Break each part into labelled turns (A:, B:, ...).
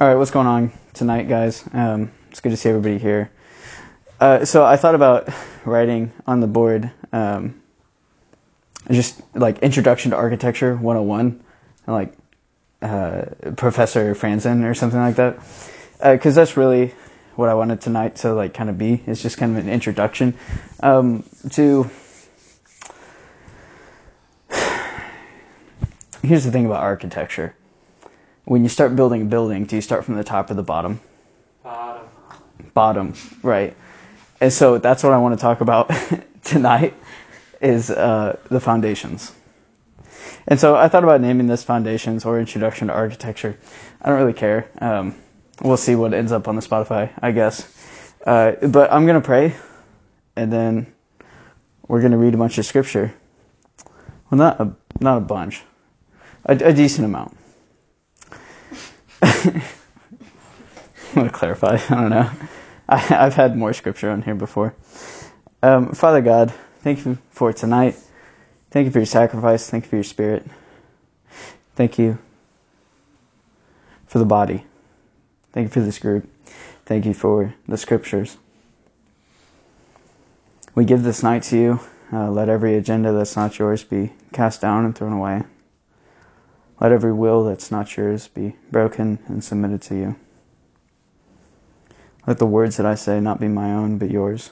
A: All right, what's going on tonight, guys? Um, it's good to see everybody here. Uh, so I thought about writing on the board um, just like Introduction to Architecture 101, and like uh, Professor Frandsen or something like that, because uh, that's really what I wanted tonight to like kind of be. It's just kind of an introduction um, to. Here's the thing about architecture when you start building a building, do you start from the top or the bottom?
B: Bottom.
A: Bottom, right. And so that's what I want to talk about tonight is uh, the foundations. And so I thought about naming this foundations or introduction to architecture. I don't really care. Um, we'll see what ends up on the Spotify, I guess. Uh, but I'm going to pray and then we're going to read a bunch of scripture. Well, not a, not a bunch, a, a decent amount. I want to clarify. I don't know. I, have had more scripture on here before. Um, Father God, thank you for tonight. Thank you for your sacrifice. Thank you for your spirit. Thank you for the body. Thank you for this group. Thank you for the scriptures. We give this night to you. Uh, let every agenda that's not yours be cast down and thrown away. Let every will that's not yours be broken and submitted to you. Let the words that I say not be my own, but yours.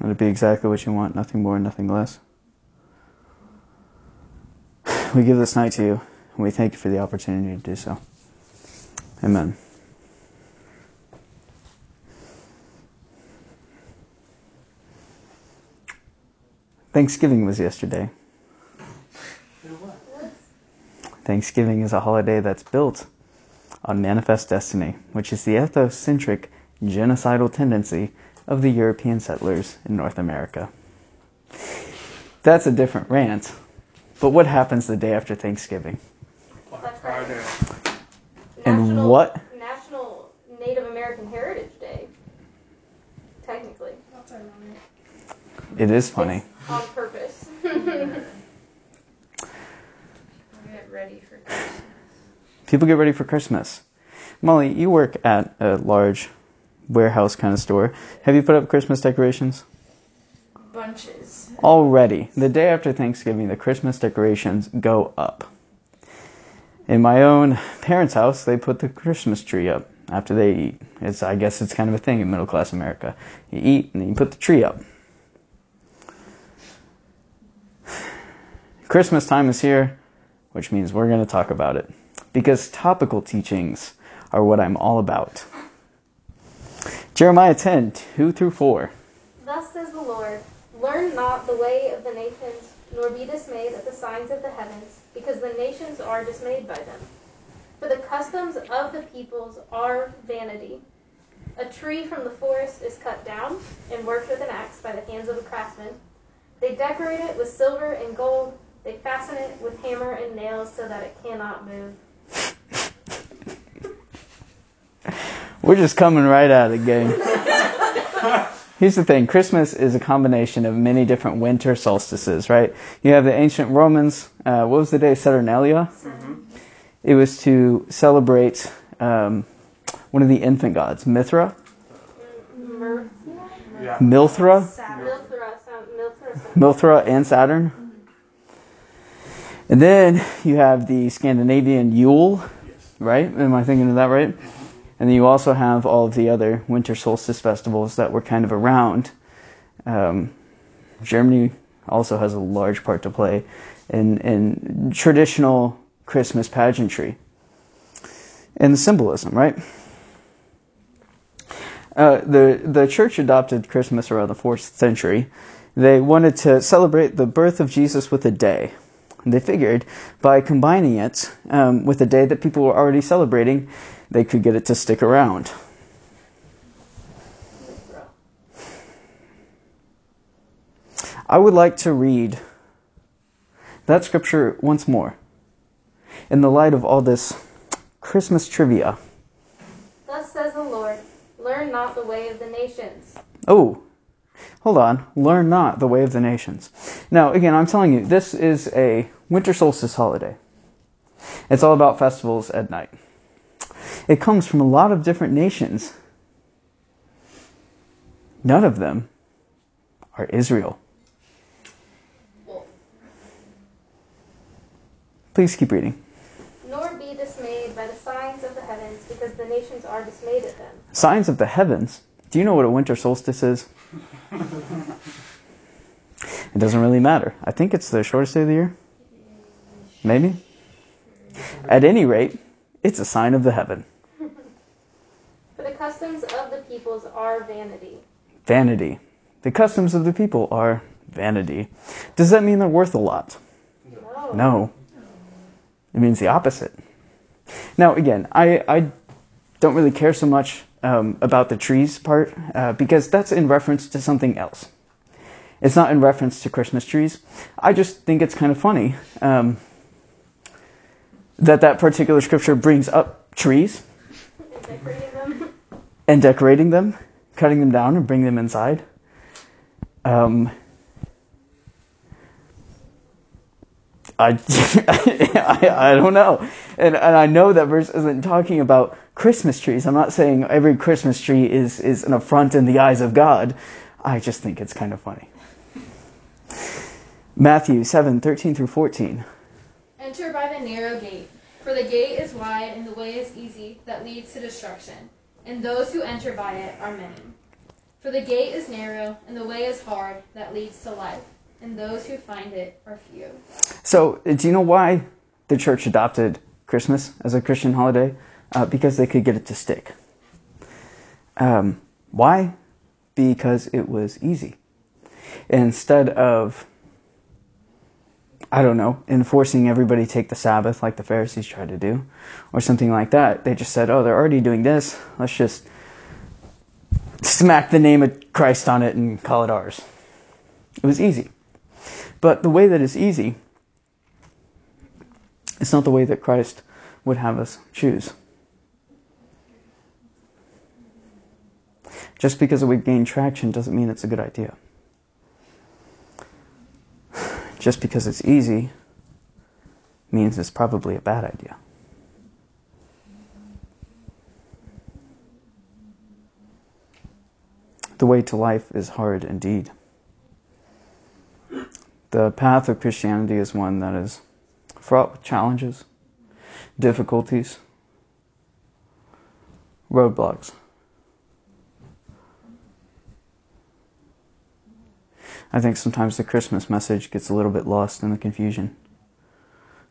A: Let it be exactly what you want, nothing more, nothing less. We give this night to you, and we thank you for the opportunity to do so. Amen. Thanksgiving was yesterday. Thanksgiving is a holiday that's built on manifest destiny, which is the ethnocentric genocidal tendency of the European settlers in North America. That's a different rant. But what happens the day after Thanksgiving?
B: Black Friday.
A: And
C: National-
A: what?
C: National Native American Heritage Day. Technically.
D: That's ironic.
A: It is funny.
C: It's on purpose.
D: Ready for Christmas.
A: People get ready for Christmas. Molly, you work at a large warehouse kind of store. Have you put up Christmas decorations?
D: Bunches.
A: Already, the day after Thanksgiving, the Christmas decorations go up. In my own parents' house, they put the Christmas tree up after they eat. It's, I guess it's kind of a thing in middle class America. You eat and then you put the tree up. Christmas time is here, which means we're going to talk about it. Because topical teachings are what I'm all about. Jeremiah 10, 2 through 4.
C: Thus says the Lord Learn not the way of the nations, nor be dismayed at the signs of the heavens, because the nations are dismayed by them. For the customs of the peoples are vanity. A tree from the forest is cut down and worked with an axe by the hands of a craftsman. They decorate it with silver and gold. They fasten it with hammer and nails so that it cannot move.
A: We're just coming right at it, gang. Here's the thing Christmas is a combination of many different winter solstices, right? You have the ancient Romans, uh, what was the day? Saturnalia? It was to celebrate um, one of the infant gods, Mithra,
C: Mir-
B: Yeah.
A: Milthra,
D: Saturn.
C: Milthra, sound- Milthra sound-
A: Milthra and Saturn. And then you have the Scandinavian Yule, right? Am I thinking of that right? And then you also have all of the other winter solstice festivals that were kind of around. Um, Germany also has a large part to play in, in traditional Christmas pageantry and the symbolism, right? Uh, the the church adopted Christmas around the fourth century. They wanted to celebrate the birth of Jesus with a day. They figured by combining it um, with a day that people were already celebrating, they could get it to stick around. I would like to read that scripture once more in the light of all this Christmas trivia.
C: Thus says the Lord Learn not the way of the nations.
A: Oh, hold on. Learn not the way of the nations. Now, again, I'm telling you, this is a winter solstice holiday. It's all about festivals at night. It comes from a lot of different nations. None of them are Israel. Please keep reading.
E: Nor be dismayed by the signs of the heavens, because the nations are dismayed at them.
A: Signs of the heavens. Do you know what a winter solstice is? It doesn't really matter. I think it's the shortest day of the year. Maybe. At any rate, it's a sign of the heaven.
E: For the customs of the peoples are vanity.
A: Vanity. The customs of the people are vanity. Does that mean they're worth a lot?
E: No.
A: No. It means the opposite. Now, again, I, I don't really care so much um, about the trees part uh, because that's in reference to something else. It's not in reference to Christmas trees. I just think it's kind of funny um, that that particular scripture brings up trees
E: And decorating them.
A: cutting them down and bringing them inside. Um, I, I, I don't know. And, and I know that verse isn't talking about Christmas trees. I'm not saying every Christmas tree is, is an affront in the eyes of God. I just think it's kind of funny. Matthew 7 13 through 14.
C: Enter by the narrow gate, for the gate is wide and the way is easy that leads to destruction, and those who enter by it are many. For the gate is narrow and the way is hard that leads to life, and those who find it are few.
A: So, do you know why the church adopted Christmas as a Christian holiday? Uh, because they could get it to stick. Um, why? Because it was easy. Instead of, I don't know, enforcing everybody take the Sabbath like the Pharisees tried to do, or something like that, they just said, oh, they're already doing this. Let's just smack the name of Christ on it and call it ours. It was easy. But the way that is easy it's not the way that Christ would have us choose. Just because we've gained traction doesn't mean it's a good idea. Just because it's easy means it's probably a bad idea. The way to life is hard indeed. The path of Christianity is one that is fraught with challenges, difficulties, roadblocks. I think sometimes the Christmas message gets a little bit lost in the confusion.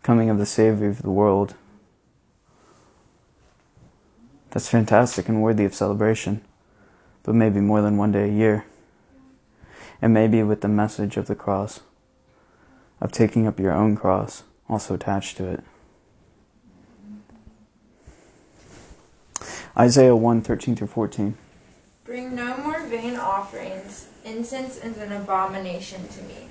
A: Coming of the Savior of the world. That's fantastic and worthy of celebration, but maybe more than one day a year. And maybe with the message of the cross, of taking up your own cross also attached to it. Isaiah 1 13 through 14.
F: Bring no more vain offerings. Incense is an abomination to me.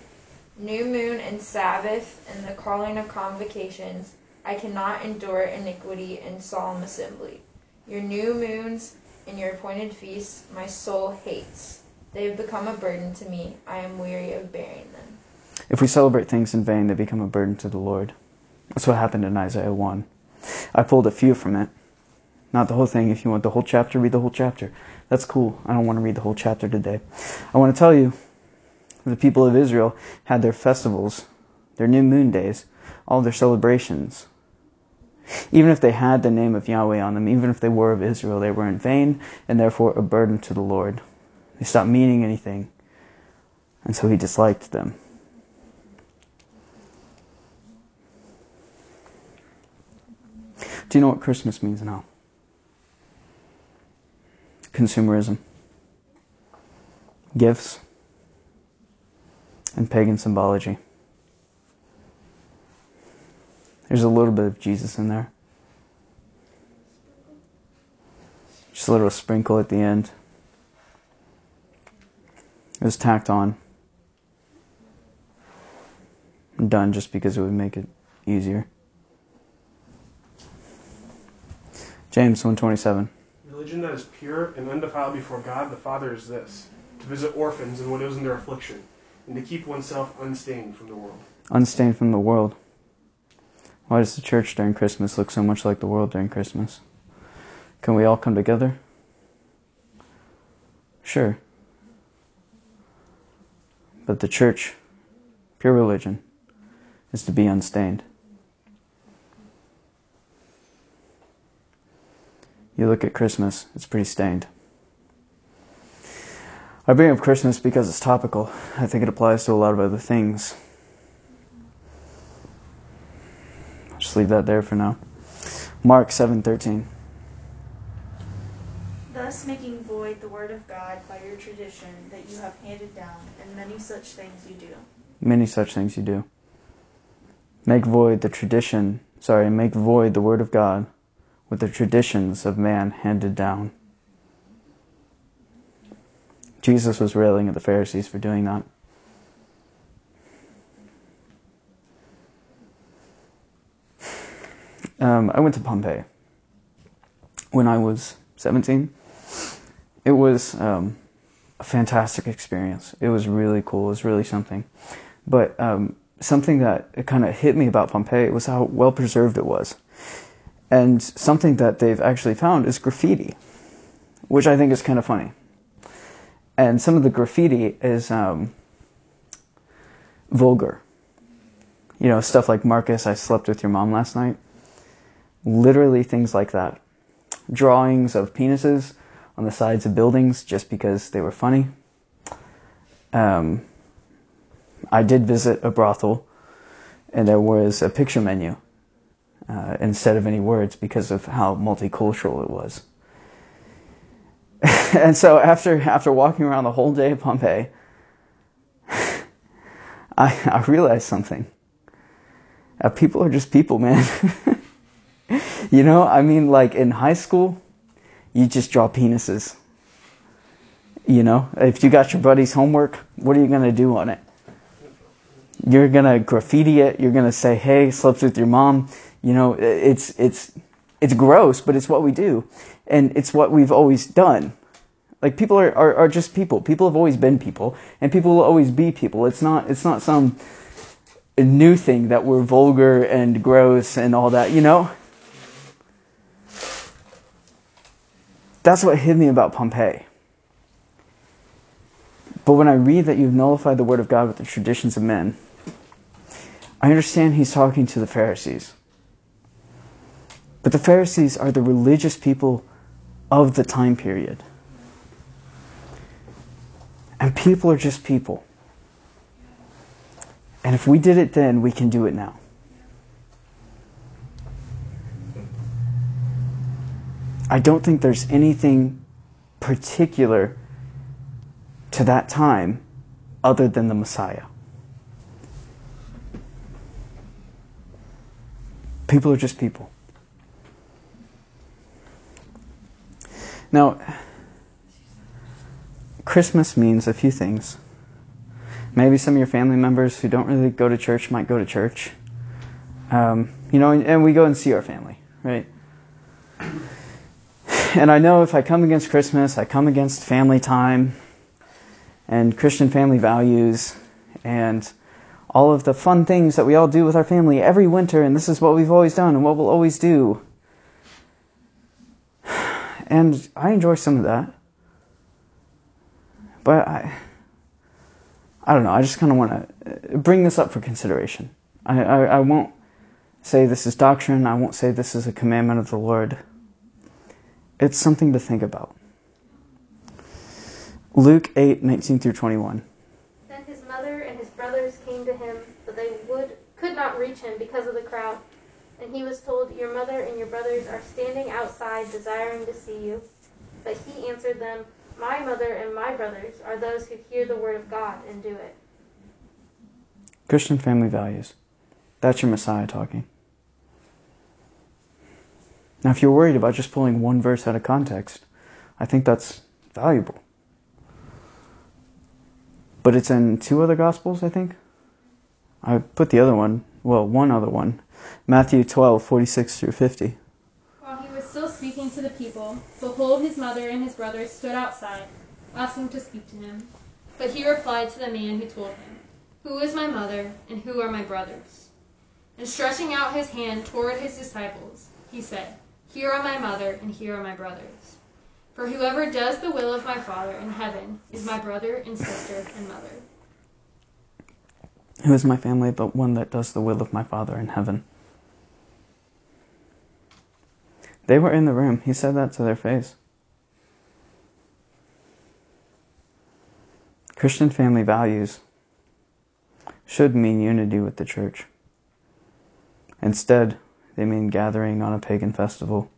F: New moon and Sabbath and the calling of convocations. I cannot endure iniquity and solemn assembly. Your new moons and your appointed feasts my soul hates. They have become a burden to me. I am weary of bearing them.
A: If we celebrate things in vain, they become a burden to the Lord. That's what happened in Isaiah 1. I pulled a few from it. Not the whole thing. If you want the whole chapter, read the whole chapter. That's cool. I don't want to read the whole chapter today. I want to tell you the people of Israel had their festivals, their new moon days, all their celebrations. Even if they had the name of Yahweh on them, even if they were of Israel, they were in vain and therefore a burden to the Lord. They stopped meaning anything. And so he disliked them. Do you know what Christmas means now? Consumerism, gifts, and pagan symbology. There's a little bit of Jesus in there. Just a little sprinkle at the end. It was tacked on. And done just because it would make it easier. James 127.
B: Religion that is pure and undefiled before God the Father is this to visit orphans and widows in their affliction, and to keep oneself unstained from the world.
A: Unstained from the world. Why does the church during Christmas look so much like the world during Christmas? Can we all come together? Sure. But the church, pure religion, is to be unstained. You look at Christmas, it's pretty stained. I bring up Christmas because it's topical. I think it applies to a lot of other things. I'll just leave that there for now. Mark 7:13.
D: Thus making void the word of God by your tradition that you have handed down, and many such things you do.
A: Many such things you do. Make void the tradition, sorry, make void the word of God with the traditions of man handed down. Jesus was railing at the Pharisees for doing that. Um, I went to Pompeii when I was 17. It was um, a fantastic experience. It was really cool. It was really something. But um, something that kind of hit me about Pompeii was how well preserved it was. And something that they've actually found is graffiti, which I think is kind of funny. And some of the graffiti is um, vulgar. You know, stuff like Marcus, I slept with your mom last night. Literally things like that. Drawings of penises on the sides of buildings just because they were funny. Um, I did visit a brothel, and there was a picture menu uh, instead of any words because of how multicultural it was. and so after after walking around the whole day of Pompeii, I, I realized something. Uh, people are just people, man. you know, I mean, like in high school, you just draw penises. You know, if you got your buddy's homework, what are you going to do on it? You're going to graffiti it. You're going to say, hey, slept with your mom. You know, it's, it's, it's gross, but it's what we do. And it's what we've always done. Like people are, are, are just people. People have always been people and people will always be people. It's not, it's not some new thing that we're vulgar and gross and all that, you know? That's what hit me about Pompeii. But when I read that you've nullified the word of God with the traditions of men, I understand he's talking to the Pharisees. But the Pharisees are the religious people of the time period. And people are just people. And if we did it then, we can do it now. I don't think there's anything particular to that time other than the Messiah. People are just people. Now, Christmas means a few things. Maybe some of your family members who don't really go to church might go to church. Um, you know, and we go and see our family, right? And I know if I come against Christmas, I come against family time and Christian family values and all of the fun things that we all do with our family every winter, and this is what we've always done and what we'll always do. And I enjoy some of that. But I I don't know, I just kind of want to uh, bring this up for consideration. I, I, I won't say this is doctrine, I won't say this is a commandment of the Lord. It's something to think about. Luke 8, 19 through 21.
E: Then his mother and his brothers came to him, but they would could not reach him because of the crowd. And he was told, Your mother and your brothers are standing outside desiring to see you. But he answered them, My mother and my brothers are those who hear the word of God and do it.
A: Christian family values. That's your Messiah talking. Now, if you're worried about just pulling one verse out of context, I think that's valuable. But it's in two other Gospels, I think. I put the other one, well, one other one, Matthew 12, 46 through 50.
C: While he was still speaking to the people, behold, his mother and his brothers stood outside, asking to speak to him. But he replied to the man who told him, Who is my mother, and who are my brothers? And stretching out his hand toward his disciples, he said, Here are my mother, and here are my brothers. For whoever does the will of my Father in heaven is my brother and sister and mother.
A: Who is my family but one that does the will of my Father in heaven? They were in the room. He said that to their face. Christian family values should mean unity with the church. Instead, they mean gathering on a pagan festival.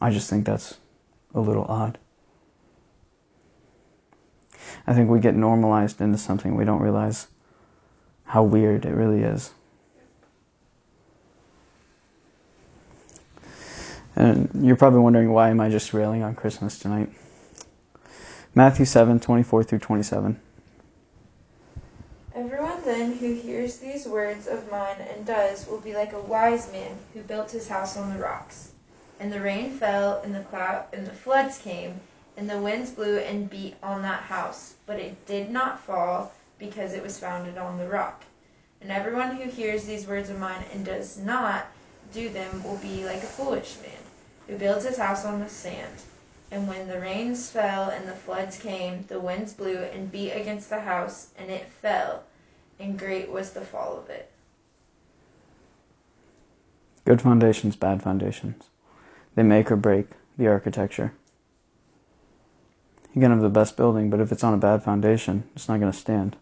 A: I just think that's a little odd. I think we get normalized into something we don't realize how weird it really is. And you're probably wondering why am I just railing on Christmas tonight? Matthew 7, 24 through 27.
F: Everyone then who hears these words of mine and does will be like a wise man who built his house on the rocks. And the rain fell, and the cloud and the floods came, and the winds blew and beat on that house, but it did not fall because it was founded on the rock. And everyone who hears these words of mine and does not do them will be like a foolish man who builds his house on the sand. And when the rains fell and the floods came, the winds blew and beat against the house, and it fell, and great was the fall of it.
A: Good foundations, bad foundations. They make or break the architecture. You can have the best building, but if it's on a bad foundation, it's not going to stand.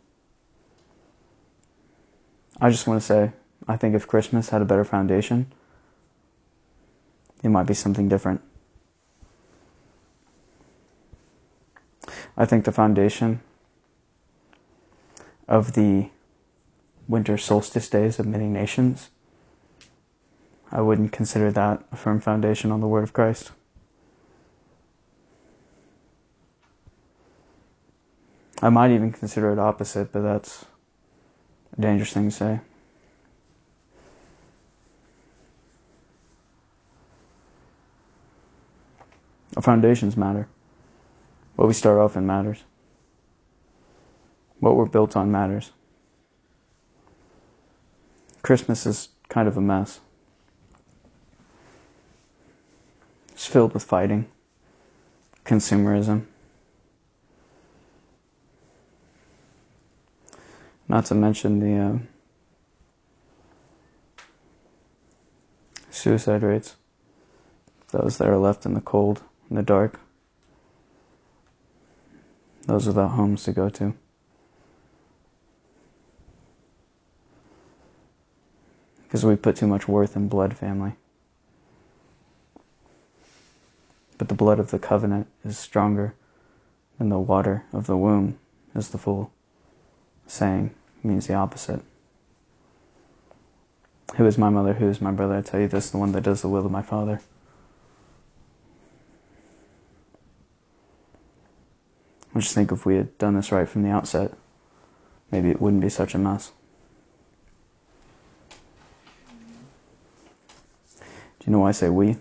A: I just want to say, I think if Christmas had a better foundation, it might be something different. I think the foundation of the winter solstice days of many nations, I wouldn't consider that a firm foundation on the Word of Christ. I might even consider it opposite, but that's a dangerous thing to say. Our foundations matter. What we start off in matters. What we're built on matters. Christmas is kind of a mess. It's filled with fighting, consumerism. Not to mention the uh, suicide rates. Those that are left in the cold, in the dark. Those without homes to go to. Because we put too much worth in blood family. But the blood of the covenant is stronger than the water of the womb, as the full saying means the opposite. Who is my mother? Who is my brother? I tell you this the one that does the will of my Father. I just think if we had done this right from the outset, maybe it wouldn't be such a mess. Do you know why I say we?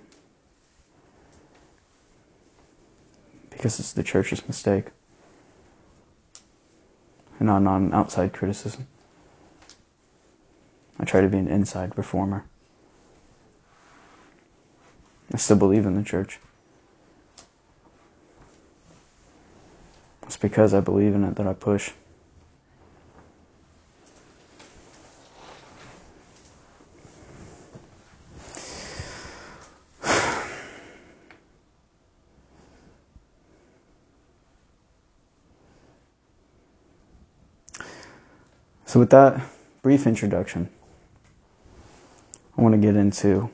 A: Because it's the church's mistake and not, not outside criticism. I try to be an inside reformer. I still believe in the church. It's because I believe in it that I push. So, with that brief introduction, I want to get into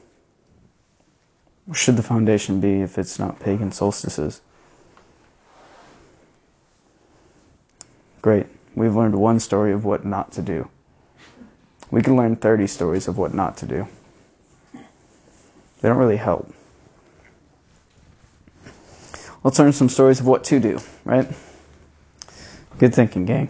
A: what should the foundation be if it's not pagan solstices? Great. We've learned one story of what not to do. We can learn 30 stories of what not to do. They don't really help. Let's learn some stories of what to do, right? Good thinking, gang.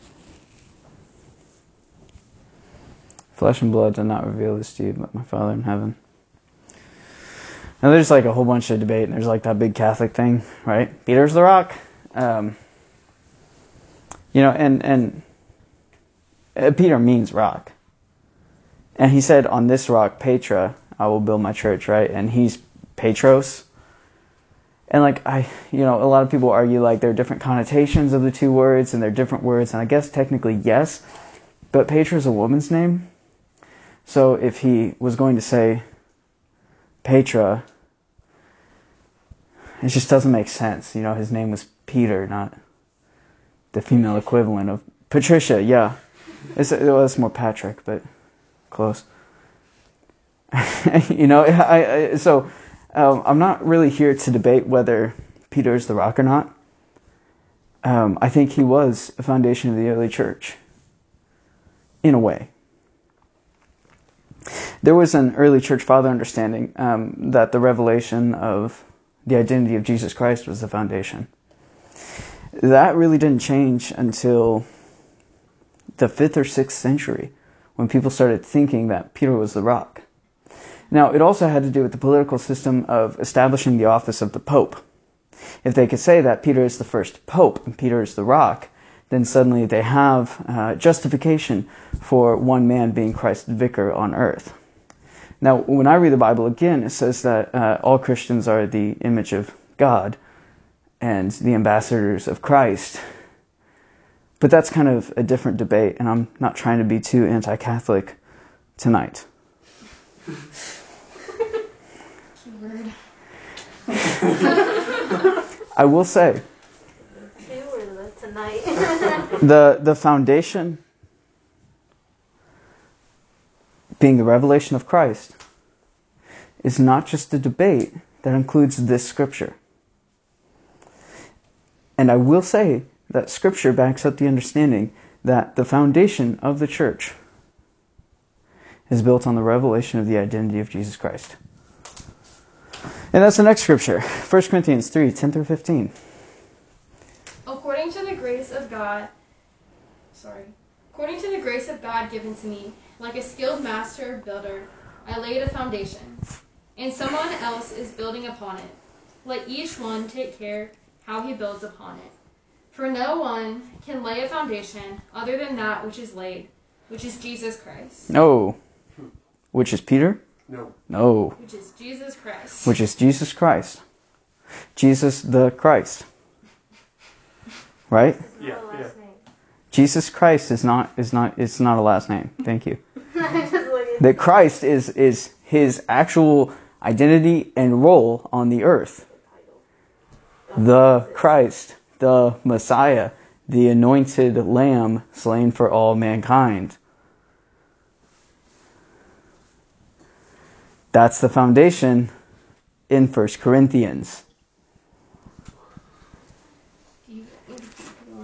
A: Flesh and blood did not reveal this to you, but my Father in heaven. Now there's like a whole bunch of debate, and there's like that big Catholic thing, right? Peter's the rock. Um, you know, and and uh, Peter means rock. And he said, "On this rock, Petra, I will build my church." Right, and he's Petros. And like I, you know, a lot of people argue like there are different connotations of the two words, and they're different words. And I guess technically yes, but Petra is a woman's name. So if he was going to say Petra, it just doesn't make sense. You know, his name was Peter, not the female equivalent of Patricia. Yeah, it's well, it's more Patrick, but close. you know, I, I so um, I'm not really here to debate whether Peter is the rock or not. Um, I think he was a foundation of the early church, in a way there was an early church father understanding um, that the revelation of the identity of Jesus Christ was the foundation. That really didn't change until the fifth or sixth century when people started thinking that Peter was the rock. Now, it also had to do with the political system of establishing the office of the Pope. If they could say that Peter is the first Pope and Peter is the rock, then suddenly they have uh, justification for one man being Christ's vicar on earth. Now, when I read the Bible again, it says that uh, all Christians are the image of God and the ambassadors of Christ. But that's kind of a different debate, and I'm not trying to be too anti Catholic tonight. I will say
E: Two or the
A: the, the foundation being the revelation of Christ is not just a debate that includes this scripture. And I will say that scripture backs up the understanding that the foundation of the church is built on the revelation of the identity of Jesus Christ. And that's the next scripture, 1 Corinthians 3 10 through 15.
C: According to the grace of God, sorry, according to the grace of God given to me, like a skilled master builder, I laid a foundation, and someone else is building upon it. Let each one take care how he builds upon it. For no one can lay a foundation other than that which is laid, which is Jesus Christ.
A: No. Which is Peter?
B: No.
A: No.
C: Which is Jesus Christ.
A: Which is Jesus Christ. Jesus the Christ. Right?
E: It's not
B: Yeah,
E: a last name.
A: Jesus Christ is not is not it's not a last name. Thank you.
E: I just look at
A: That Christ is is his actual identity and role on the earth. The Christ, the Messiah, the anointed lamb slain for all mankind. That's the foundation in 1 Corinthians.
C: Do you- you can keep going.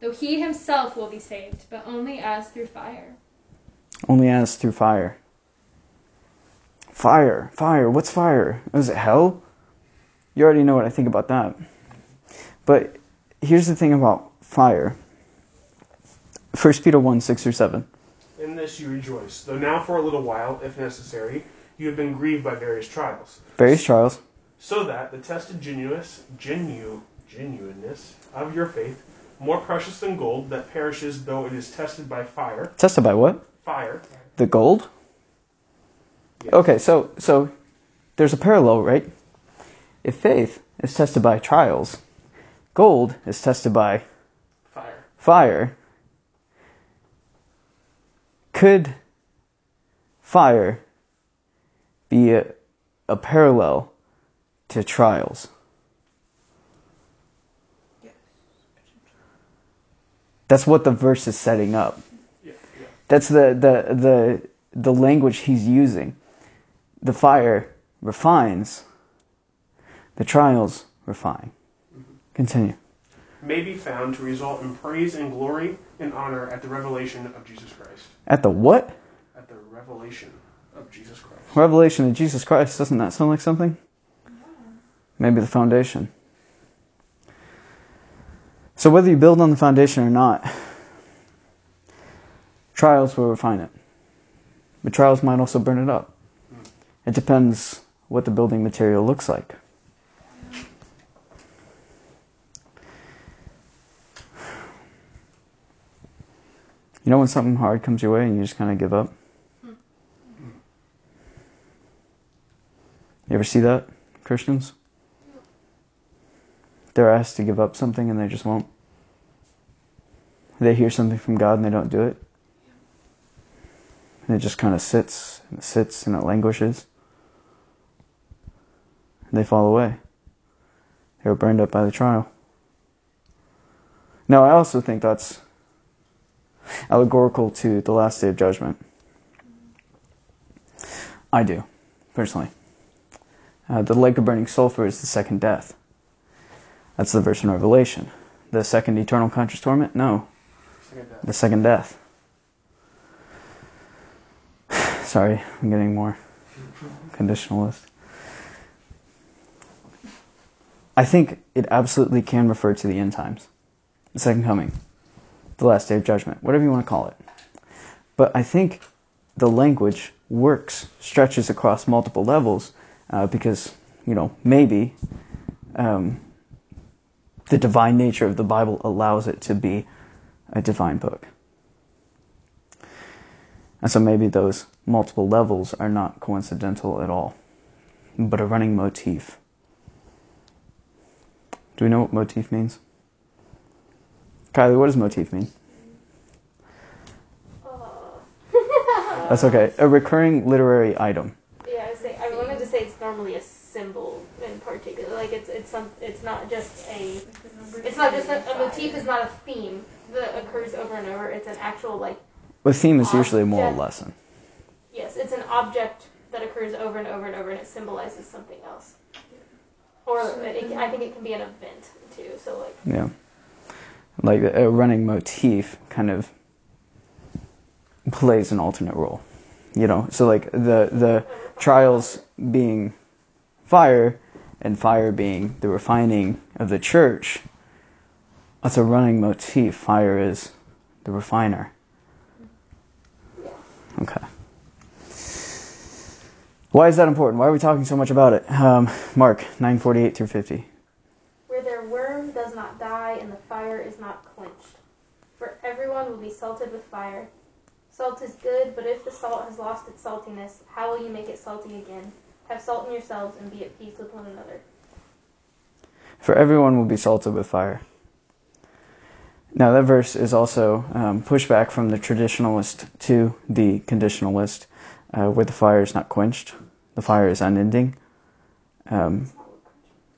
C: though he himself will be saved, but only as through fire.
A: Only as through fire. Fire, fire, what's fire? Is it hell? You already know what I think about that. But here's the thing about fire 1 Peter 1 6 or 7.
B: In this you rejoice, though now for a little while, if necessary, you have been grieved by various trials,
A: Various trials.
B: so that the tested genuineness, genu, genuineness of your faith, more precious than gold that perishes though it is tested by fire,
A: Tested by what?
B: fire.
A: The gold?
B: Yes.
A: Okay, so so there's a parallel, right? If faith is tested by trials, gold is tested by
B: Fire.
A: fire. Could fire be a, a parallel to trials? That's what the verse is setting up.
B: Yeah, yeah.
A: That's the, the, the, the language he's using. The fire refines, the trials refine. Mm-hmm. Continue.
B: May be found to result in praise and glory and honor at the revelation of Jesus Christ.
A: At the what?
B: At the revelation of Jesus Christ.
A: Revelation of Jesus Christ. Doesn't that sound like something? Maybe the foundation. So, whether you build on the foundation or not, trials will refine it. But trials might also burn it up. It depends what the building material looks like. You know when something hard comes your way and you just kind of give up? You ever see that, Christians? They're asked to give up something and they just won't. They hear something from God and they don't do it. And it just kind of sits and it sits and it languishes. And they fall away. They were burned up by the trial. Now, I also think that's allegorical to the last day of judgment. I do, personally. Uh, the lake of burning sulfur is the second death. That's the verse in Revelation. The second eternal conscious torment? No,
B: Second
A: the second death. Sorry, I'm getting more conditionalist. I think it absolutely can refer to the end times, the second coming, the last day of judgment, whatever you want to call it. But I think the language works, stretches across multiple levels, uh, because, you know, maybe um, the divine nature of the Bible allows it to be a divine book. And so maybe those multiple levels are not coincidental at all, but a running motif. Do we know what motif means? Kylie, what does motif mean?
C: Uh,
A: That's okay. A recurring literary item.
C: Yeah, I, say, I wanted to say it's normally a symbol in particular. Like it's it's some it's not just a it's not just a, a motif is not a theme that occurs over and over. It's an actual like
A: The theme is usually a moral lesson.
C: yes, it's an object that occurs over and over and over, and it symbolizes something else. Or it, I think it can be an event too. So like
A: Yeah. Like a running motif kind of plays an alternate role. You know, so like the the oh, trials being fire and fire being the refining of the church. That's a running motif. Fire is the refiner. Okay. Why is that important? Why are we talking so much about it? Um, Mark nine forty eight through fifty.
C: where their worm does not die and the fire is not quenched. For everyone will be salted with fire. Salt is good, but if the salt has lost its saltiness, how will you make it salty again? Have salt in yourselves and be at peace with one another.
A: For everyone will be salted with fire. Now, that verse is also um, pushback from the traditionalist to the conditionalist, uh, where the fire is not quenched, the fire is unending. Um,
C: That's not what quenched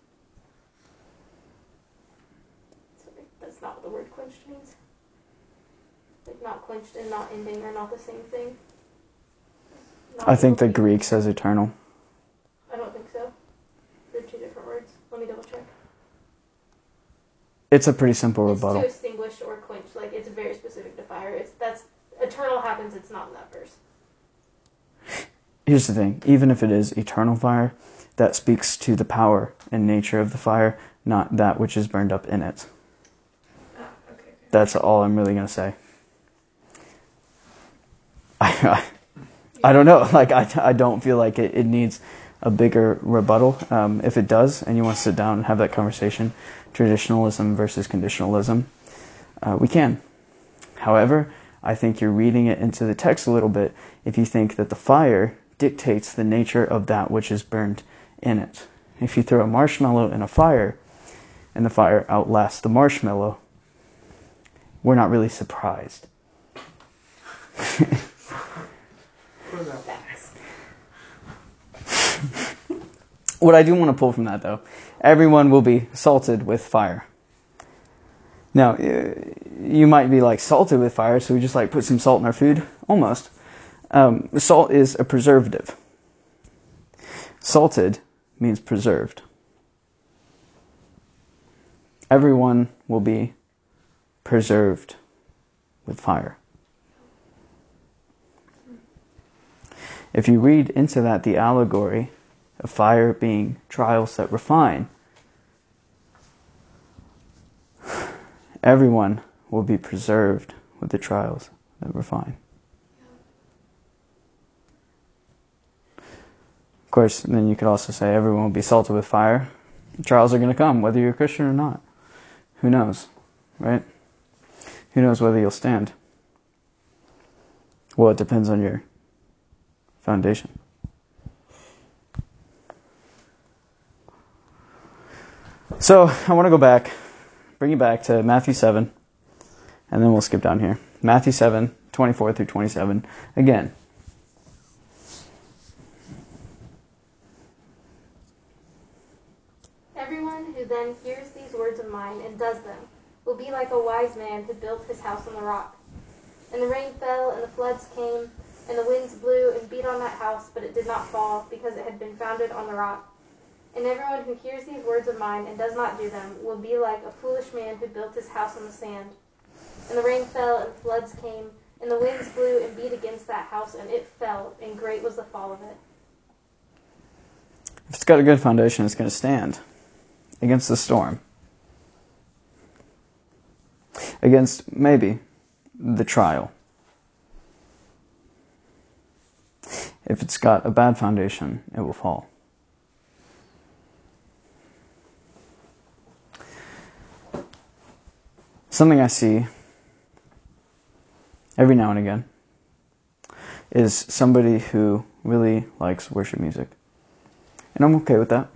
C: Sorry, that's not what the word quenched means. Like not quenched and not ending are not the same thing. Not
A: I think the Greek says eternal.
C: I don't think so. They're two different words. Let me double check.
A: It's a pretty simple
C: It's to
A: rebuttal.
C: extinguish or quench. Like it's very specific to fire. It's that's eternal happens. It's not in that verse.
A: Here's the thing even if it is eternal fire, that speaks to the power and nature of the fire, not that which is burned up in it.
D: Ah, okay, okay.
A: That's all I'm really going to say. I, I, I don't know. Like, I, I don't feel like it, it needs a bigger rebuttal. Um, if it does, and you want to sit down and have that conversation, traditionalism versus conditionalism, uh, we can. However, I think you're reading it into the text a little bit if you think that the fire dictates the nature of that which is burned in it. If you throw a marshmallow in a fire and the fire outlasts the marshmallow, we're not really surprised.
B: Put it that way.
A: What I do want to pull from that, though, everyone will be salted with fire. Now, you might be like salted with fire, so we just like put some salt in our food? Almost. Um, salt is a preservative. Salted means preserved. Everyone will be preserved with fire. If you read into that the allegory of fire being trials that refine, everyone will be preserved with the trials that refine. Of course, then you could also say everyone will be salted with fire. Trials are going to come, whether you're a Christian or not. Who knows, right? Who knows whether you'll stand? Well, it depends on your foundation. So I want to go back, bring you back to Matthew 7, and then we'll skip down here. Matthew 7, 24 through 27. Again,
E: Everyone who then hears these words of mine and does them will be like a wise man who built his house on the rock. And the rain fell, and the floods came, and the winds blew and beat on that house, but it did not fall, because it had been founded on the rock. And everyone who hears these words of mine and does not do them will be like a foolish man who built his house on the sand. And the rain fell, and floods came, and the winds blew and beat against that house, and it fell, and great was the fall of it.
A: if it's got a good foundation, it's going to stand against the storm, against maybe the trial. If it's got a bad foundation, it will fall. Something I see every now and again is somebody who really likes worship music. And I'm okay with that.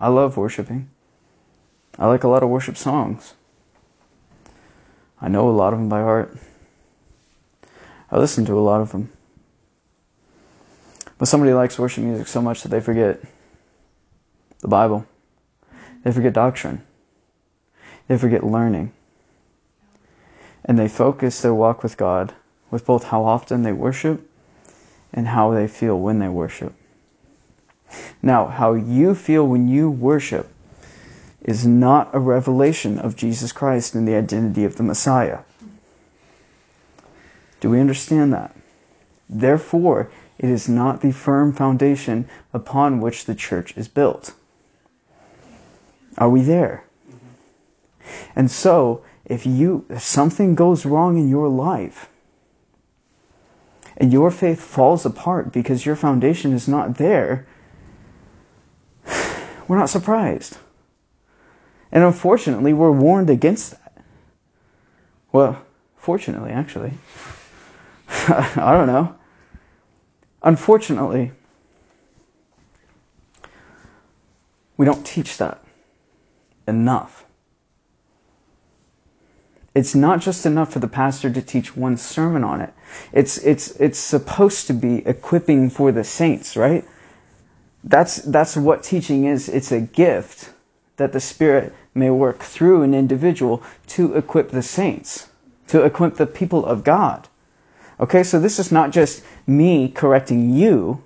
A: I love worshiping. I like a lot of worship songs. I know a lot of them by heart. I listen to a lot of them. But somebody likes worship music so much that they forget the Bible. They forget doctrine. They forget learning. And they focus their walk with God with both how often they worship and how they feel when they worship. Now, how you feel when you worship is not a revelation of Jesus Christ and the identity of the Messiah. Do we understand that? Therefore, it is not the firm foundation upon which the church is built. Are we there? And so, if you if something goes wrong in your life and your faith falls apart because your foundation is not there, we're not surprised. And unfortunately, we're warned against that. Well, fortunately, actually. I don't know. Unfortunately, we don't teach that enough. It's not just enough for the pastor to teach one sermon on it. It's it's it's supposed to be equipping for the saints, right? That's that's what teaching is. It's a gift that the Spirit may work through an individual to equip the saints, to equip the people of God. Okay, so this is not just me correcting you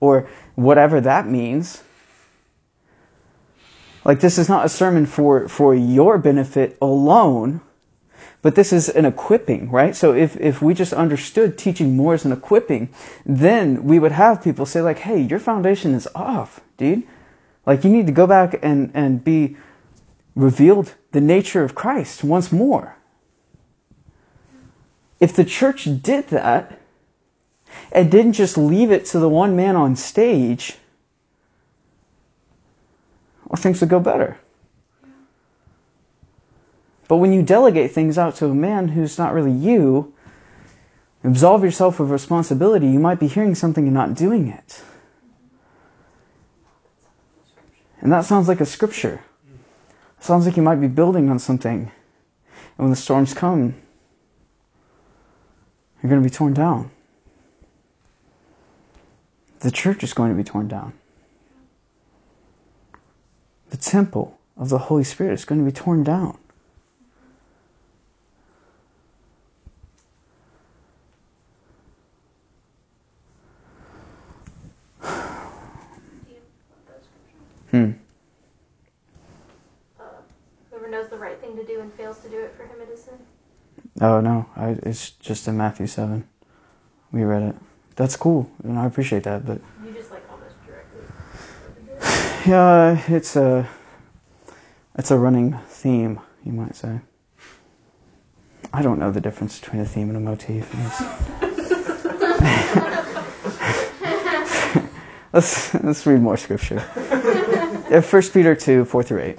A: or whatever that means. Like this is not a sermon for, for your benefit alone, but this is an equipping, right? So if, if we just understood teaching more as an equipping, then we would have people say like, hey, your foundation is off, dude. Like you need to go back and, and be revealed the nature of Christ once more. If the church did that and didn't just leave it to the one man on stage well, things would go better. But when you delegate things out to a man who's not really you, absolve yourself of responsibility, you might be hearing something and not doing it. And that sounds like a scripture. It sounds like you might be building on something. And when the storms come, you're going to be torn down. The church is going to be torn down. The temple of the Holy Spirit is going to be torn down.
E: Do you want that scripture?
A: Hmm.
E: Uh, whoever knows the right thing to do to do it, for him it is sin.
A: Oh no, I, it's just in Matthew seven. We read it. That's cool, and I appreciate that. But
E: You just like almost directly.
A: yeah, it's a it's a running theme, you might say. I don't know the difference between a theme and a motif. let's let's read more scripture. First Peter two four through eight.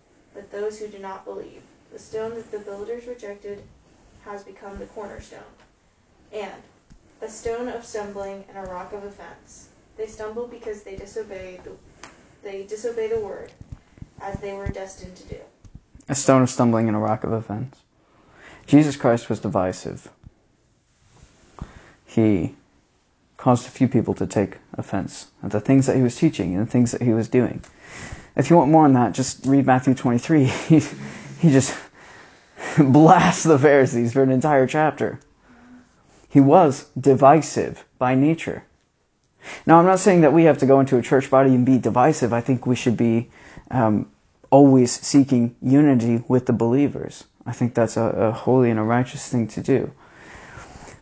D: but those who do not believe. The stone that the builders rejected has become the cornerstone, and a stone of stumbling and a rock of offense. They stumble because they disobey the they disobey the word, as they were destined to do.
A: A stone of stumbling and a rock of offense. Jesus Christ was divisive. He caused a few people to take offense at the things that he was teaching and the things that he was doing. If you want more on that, just read Matthew 23. he, he just blasts the Pharisees for an entire chapter. He was divisive by nature. Now, I'm not saying that we have to go into a church body and be divisive. I think we should be um, always seeking unity with the believers. I think that's a, a holy and a righteous thing to do.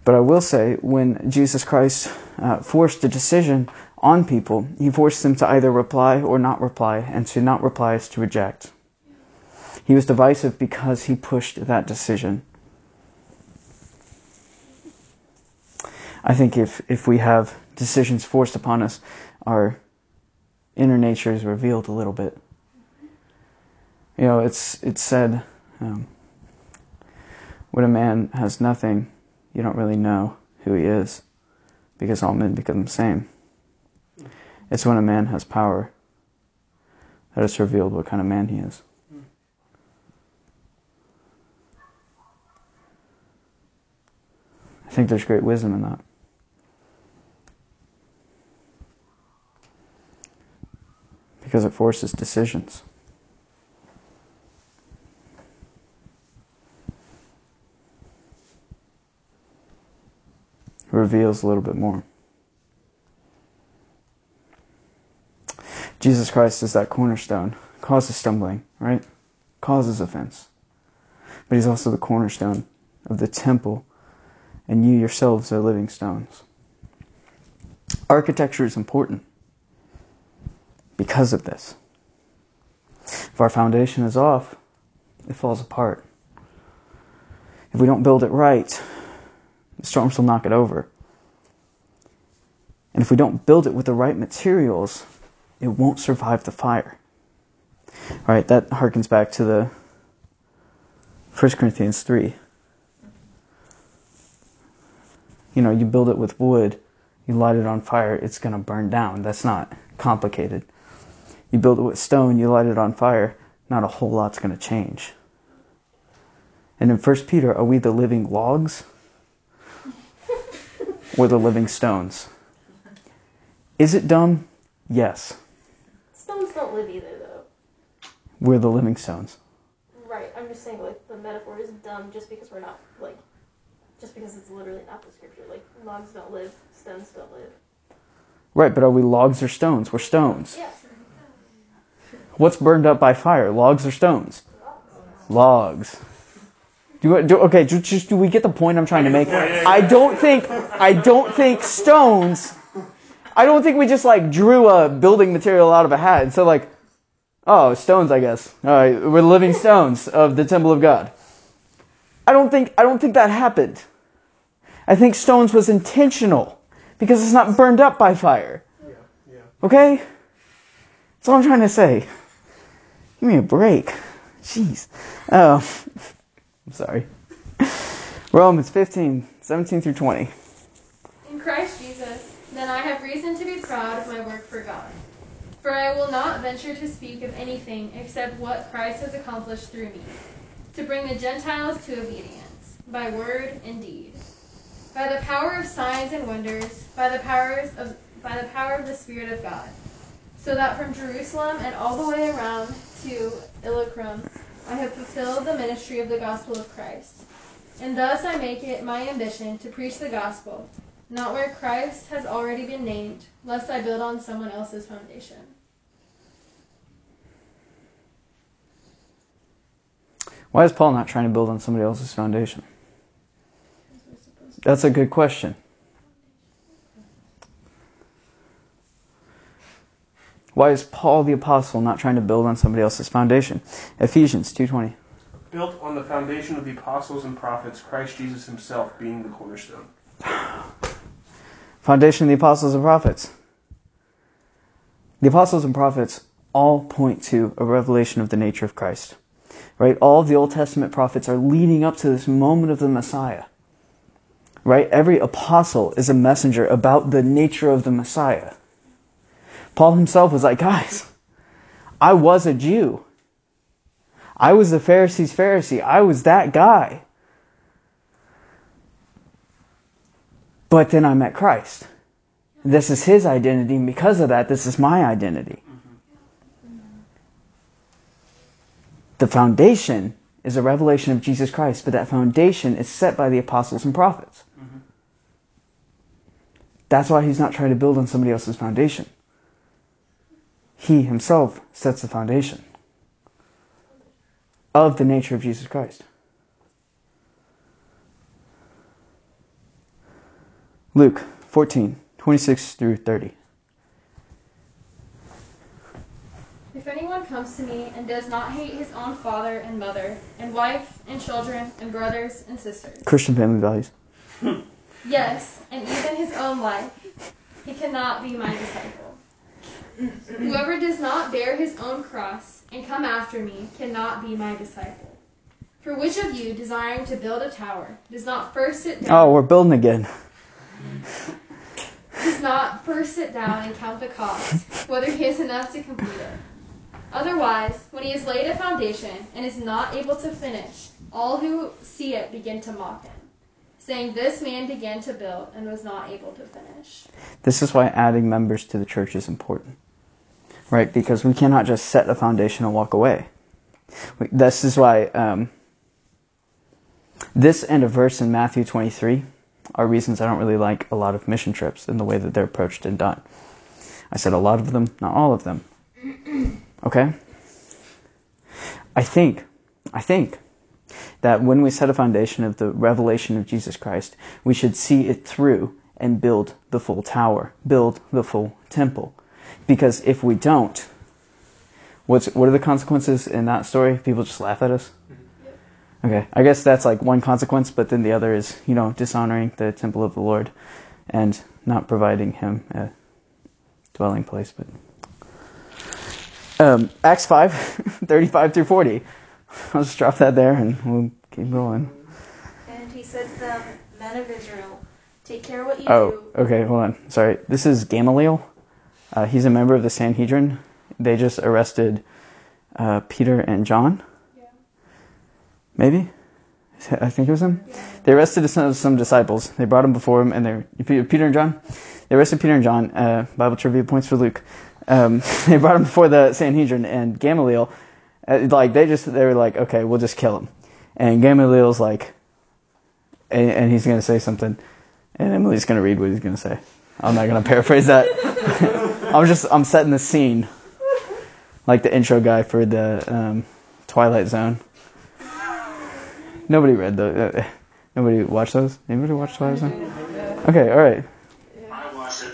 A: But I will say, when Jesus Christ uh, forced a decision on people, he forced them to either reply or not reply, and to not reply is to reject. He was divisive because he pushed that decision. I think if, if we have decisions forced upon us, our inner nature is revealed a little bit. You know, it's it's said, um, when a man has nothing, you don't really know who he is, because all men become the same. It's when a man has power that it's revealed what kind of man he is. I think there's great wisdom in that. Because it forces decisions. reveals a little bit more. Jesus Christ is that cornerstone, causes stumbling, right? Causes offense. But he's also the cornerstone of the temple, and you yourselves are living stones. Architecture is important because of this. If our foundation is off, it falls apart. If we don't build it right, the storms will knock it over. And if we don't build it with the right materials, it won't survive the fire. All right, that harkens back to the 1 Corinthians 3. You know, you build it with wood, you light it on fire, it's going to burn down. That's not complicated. You build it with stone, you light it on fire, not a whole lot's going to change. And in 1 Peter, are we the living logs or the living stones? Is it dumb? Yes.
E: Stones don't live either, though.
A: We're the living stones.
E: Right. I'm just saying, like the metaphor is dumb just because we're not like, just because it's literally not the scripture. Like logs don't live, stones don't live.
A: Right, but are we logs or stones? We're stones.
E: Yeah.
A: What's burned up by fire? Logs or stones? Logs. Do, you- do okay? Just, just do we get the point I'm trying to make? I don't think I don't think stones. I don't think we just like drew a building material out of a hat and said like, oh, stones. I guess. All right, we're living stones of the temple of God. I don't think I don't think that happened. I think stones was intentional because it's not burned up by fire.
B: Yeah, yeah.
A: Okay? That's all I'm trying to say. Give me a break. Jeez. Oh, I'm sorry. Romans 15, 17 through 20.
C: In Christ Jesus, then I have of my work for God. For I will not venture to speak of anything except what Christ has accomplished through me, to bring the Gentiles to obedience, by word and deed, by the power of signs and wonders, by the powers of by the power of the Spirit of God, so that from Jerusalem and all the way around to Illyricum I have fulfilled the ministry of the gospel of Christ. And thus I make it my ambition to preach the gospel, not where Christ has already been named, lest I build on someone else's foundation.
A: Why is Paul not trying to build on somebody else's foundation? That's a good question. Why is Paul the apostle not trying to build on somebody else's foundation? Ephesians 2:20.
B: Built on the foundation of the apostles and prophets, Christ Jesus himself being the cornerstone.
A: Foundation of the apostles and prophets. The apostles and prophets all point to a revelation of the nature of Christ. Right? All of the Old Testament prophets are leading up to this moment of the Messiah. Right? Every apostle is a messenger about the nature of the Messiah. Paul himself was like, guys, I was a Jew. I was the Pharisees' Pharisee. I was that guy. But then I met Christ. This is his identity, and because of that, this is my identity. The foundation is a revelation of Jesus Christ, but that foundation is set by the apostles and prophets. That's why he's not trying to build on somebody else's foundation. He himself sets the foundation of the nature of Jesus Christ. Luke 14, 26 through 30.
C: If anyone comes to me and does not hate his own father and mother, and wife and children, and brothers and sisters,
A: Christian family values.
C: yes, and even his own life, he cannot be my disciple. Whoever does not bear his own cross and come after me cannot be my disciple. For which of you, desiring to build a tower, does not first sit down?
A: Oh, we're building again.
C: Does not first sit down and count the cost, whether he has enough to complete it. Otherwise, when he has laid a foundation and is not able to finish, all who see it begin to mock him, saying, This man began to build and was not able to finish.
A: This is why adding members to the church is important. Right? Because we cannot just set a foundation and walk away. This is why um, this and a verse in Matthew 23 are reasons I don't really like a lot of mission trips in the way that they're approached and done. I said a lot of them, not all of them. Okay? I think, I think that when we set a foundation of the revelation of Jesus Christ, we should see it through and build the full tower, build the full temple. Because if we don't, what's what are the consequences in that story? People just laugh at us. Okay, I guess that's like one consequence, but then the other is, you know, dishonoring the temple of the Lord and not providing him a dwelling place. But um, Acts 5, 35 through 40. I'll just drop that there and we'll keep going.
D: And he said to them, Men of Israel, take care what you
A: Oh,
D: do.
A: okay, hold on. Sorry. This is Gamaliel. Uh, he's a member of the Sanhedrin. They just arrested uh, Peter and John. Maybe? I think it was him. They arrested some, some disciples. They brought them before him, and they Peter and John. They arrested Peter and John. Uh, Bible trivia points for Luke. Um, they brought him before the Sanhedrin, and Gamaliel, uh, like they just they were like, okay, we'll just kill him. And Gamaliel's like, and, and he's gonna say something, and Emily's gonna read what he's gonna say. I'm not gonna paraphrase that. I'm just I'm setting the scene. like the intro guy for the um, Twilight Zone. Nobody read those. Uh, nobody watched those. Anybody watch Zone? Okay, all right.
G: I watched it.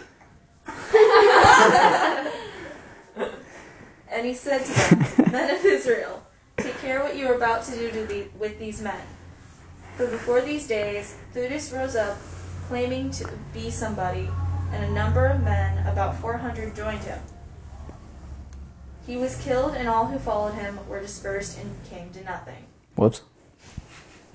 D: And he said to them, Men of Israel, take care what you are about to do to the, with these men. For before these days, Theudas rose up, claiming to be somebody, and a number of men, about 400, joined him. He was killed, and all who followed him were dispersed and came to nothing.
A: Whoops.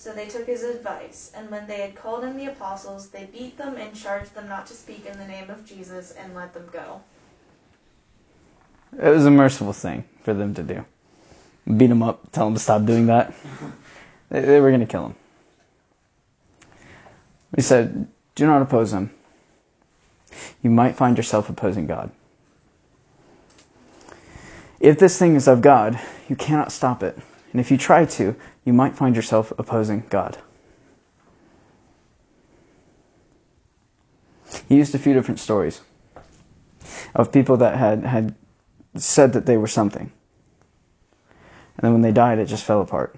D: So they took his advice, and when they had called in the apostles, they beat them and charged them not to speak in the name of Jesus and let them go.
A: It was a merciful thing for them to do. Beat him up, tell him to stop doing that. They, they were going to kill him. He said, Do not oppose him. You might find yourself opposing God. If this thing is of God, you cannot stop it. And if you try to, you might find yourself opposing God. He used a few different stories of people that had, had said that they were something. And then when they died, it just fell apart.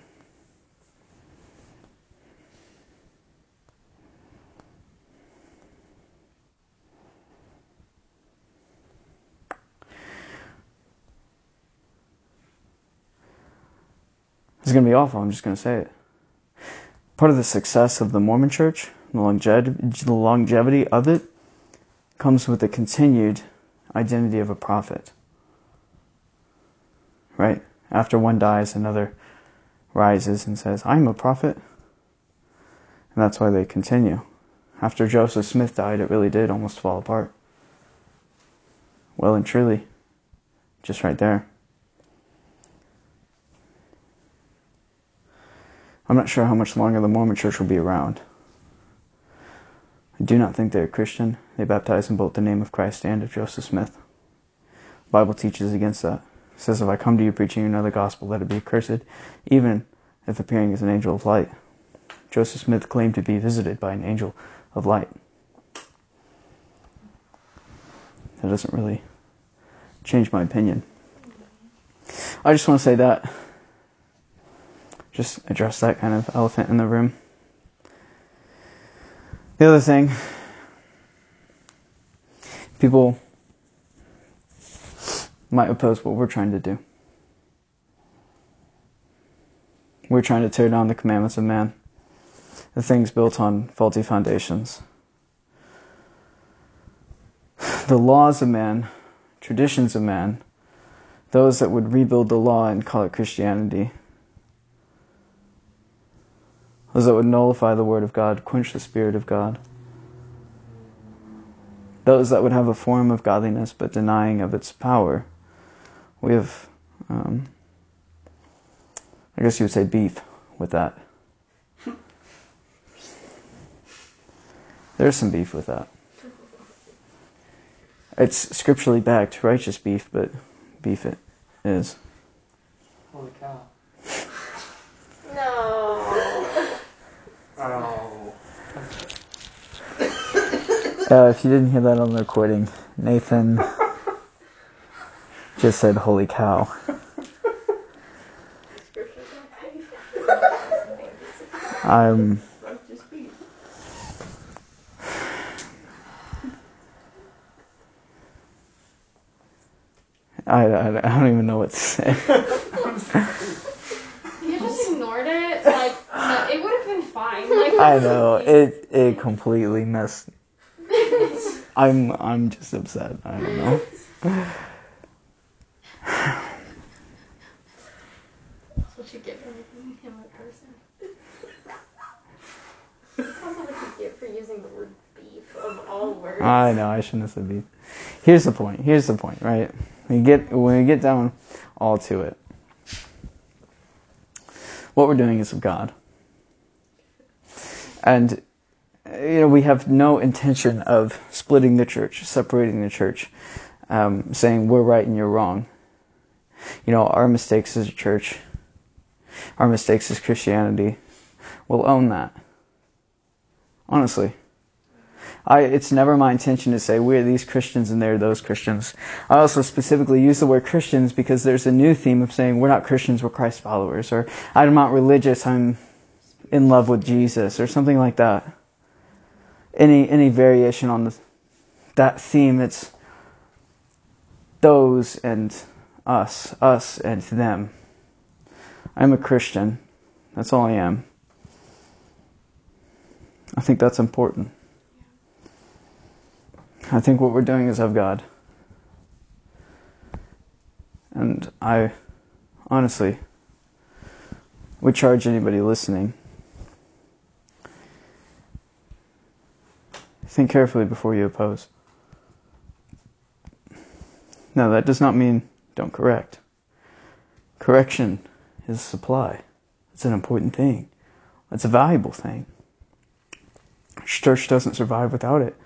A: It's going to be awful. I'm just going to say it. Part of the success of the Mormon church, the the longevity of it, comes with the continued identity of a prophet. Right? After one dies, another rises and says, I'm a prophet. And that's why they continue. After Joseph Smith died, it really did almost fall apart. Well and truly, just right there. I'm not sure how much longer the Mormon church will be around. I do not think they're Christian. They baptize in both the name of Christ and of Joseph Smith. The Bible teaches against that. It says, If I come to you preaching another gospel, let it be accursed, even if appearing as an angel of light. Joseph Smith claimed to be visited by an angel of light. That doesn't really change my opinion. I just want to say that. Just address that kind of elephant in the room. The other thing, people might oppose what we're trying to do. We're trying to tear down the commandments of man, the things built on faulty foundations. The laws of man, traditions of man, those that would rebuild the law and call it Christianity, those that would nullify the Word of God, quench the Spirit of God, those that would have a form of godliness but denying of its power. We have, um, I guess you would say, beef with that. There's some beef with that. It's scripturally backed, righteous beef, but beef it is.
H: Holy cow.
A: Uh, if you didn't hear that on the recording, Nathan just said, Holy cow. I'm. I, I, I don't even know what to say.
C: You just ignored it. Like it would have been fine. Like
A: I know it. It completely messed. I'm. I'm just upset. I don't know.
C: That's what you get for making him a person.
E: That's also what you get for using the word beef of all words.
A: I know. I shouldn't have said beef. Here's the point. Here's the point. Right. We get when we get down all to it. what we're doing is of God. And, you know, we have no intention of splitting the church, separating the church, um, saying we're right and you're wrong. You know, our mistakes as a church, our mistakes as Christianity, we'll own that. Honestly. I, it's never my intention to say we're these Christians and they're those Christians. I also specifically use the word Christians because there's a new theme of saying we're not Christians, we're Christ followers, or I'm not religious, I'm in love with Jesus, or something like that. Any any variation on the, that theme, it's those and us, us and them. I'm a Christian. That's all I am. I think that's important. I think what we're doing is of God. And I honestly would charge anybody listening think carefully before you oppose. Now, that does not mean don't correct. Correction is supply. It's an important thing. It's a valuable thing. Church doesn't survive without it.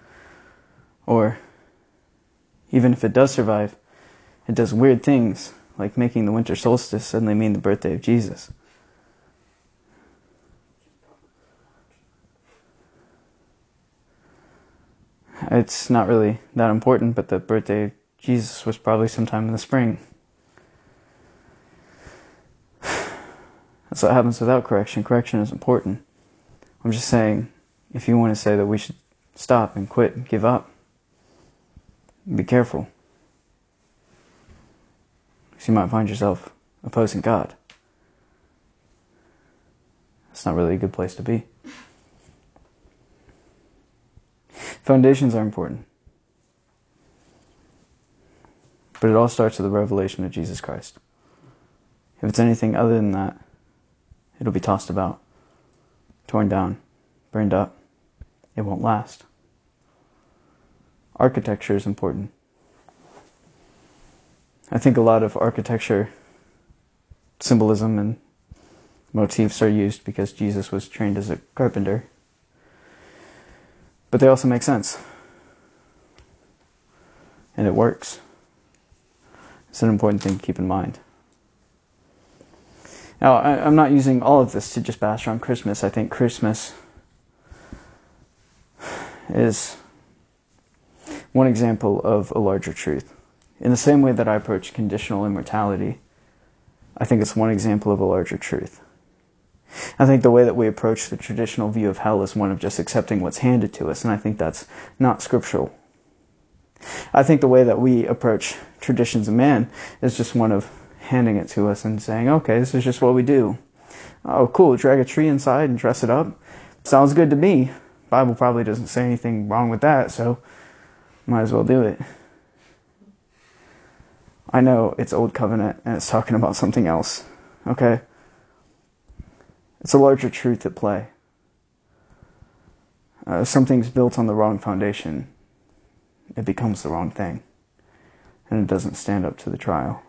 A: Or, even if it does survive, it does weird things, like making the winter solstice suddenly mean the birthday of Jesus. It's not really that important, but the birthday Jesus was probably sometime in the spring. That's what happens without correction. Correction is important. I'm just saying, if you want to say that we should stop and quit and give up, be careful. Because you might find yourself opposing God. It's not really a good place to be. Foundations are important. But it all starts with the revelation of Jesus Christ. If it's anything other than that, it'll be tossed about, torn down, burned up. It won't last. Architecture is important. I think a lot of architecture symbolism and motifs are used because Jesus was trained as a carpenter. But they also make sense. And it works. It's an important thing to keep in mind. Now, I, am not using all of this to just bash on Christmas. I think Christmas is one example of a larger truth. In the same way that I approach conditional immortality, I think it's one example of a larger truth. I think the way that we approach the traditional view of hell is one of just accepting what's handed to us, and I think that's not scriptural. I think the way that we approach traditions of man is just one of handing it to us and saying, okay, this is just what we do. Oh, cool, drag a tree inside and dress it up. Sounds good to me. Bible probably doesn't say anything wrong with that, so might as well do it. I know it's Old Covenant and it's talking about something else, okay? It's a larger truth at play. Uh, something's built on the wrong foundation, it becomes the wrong thing, and it doesn't stand up to the trial.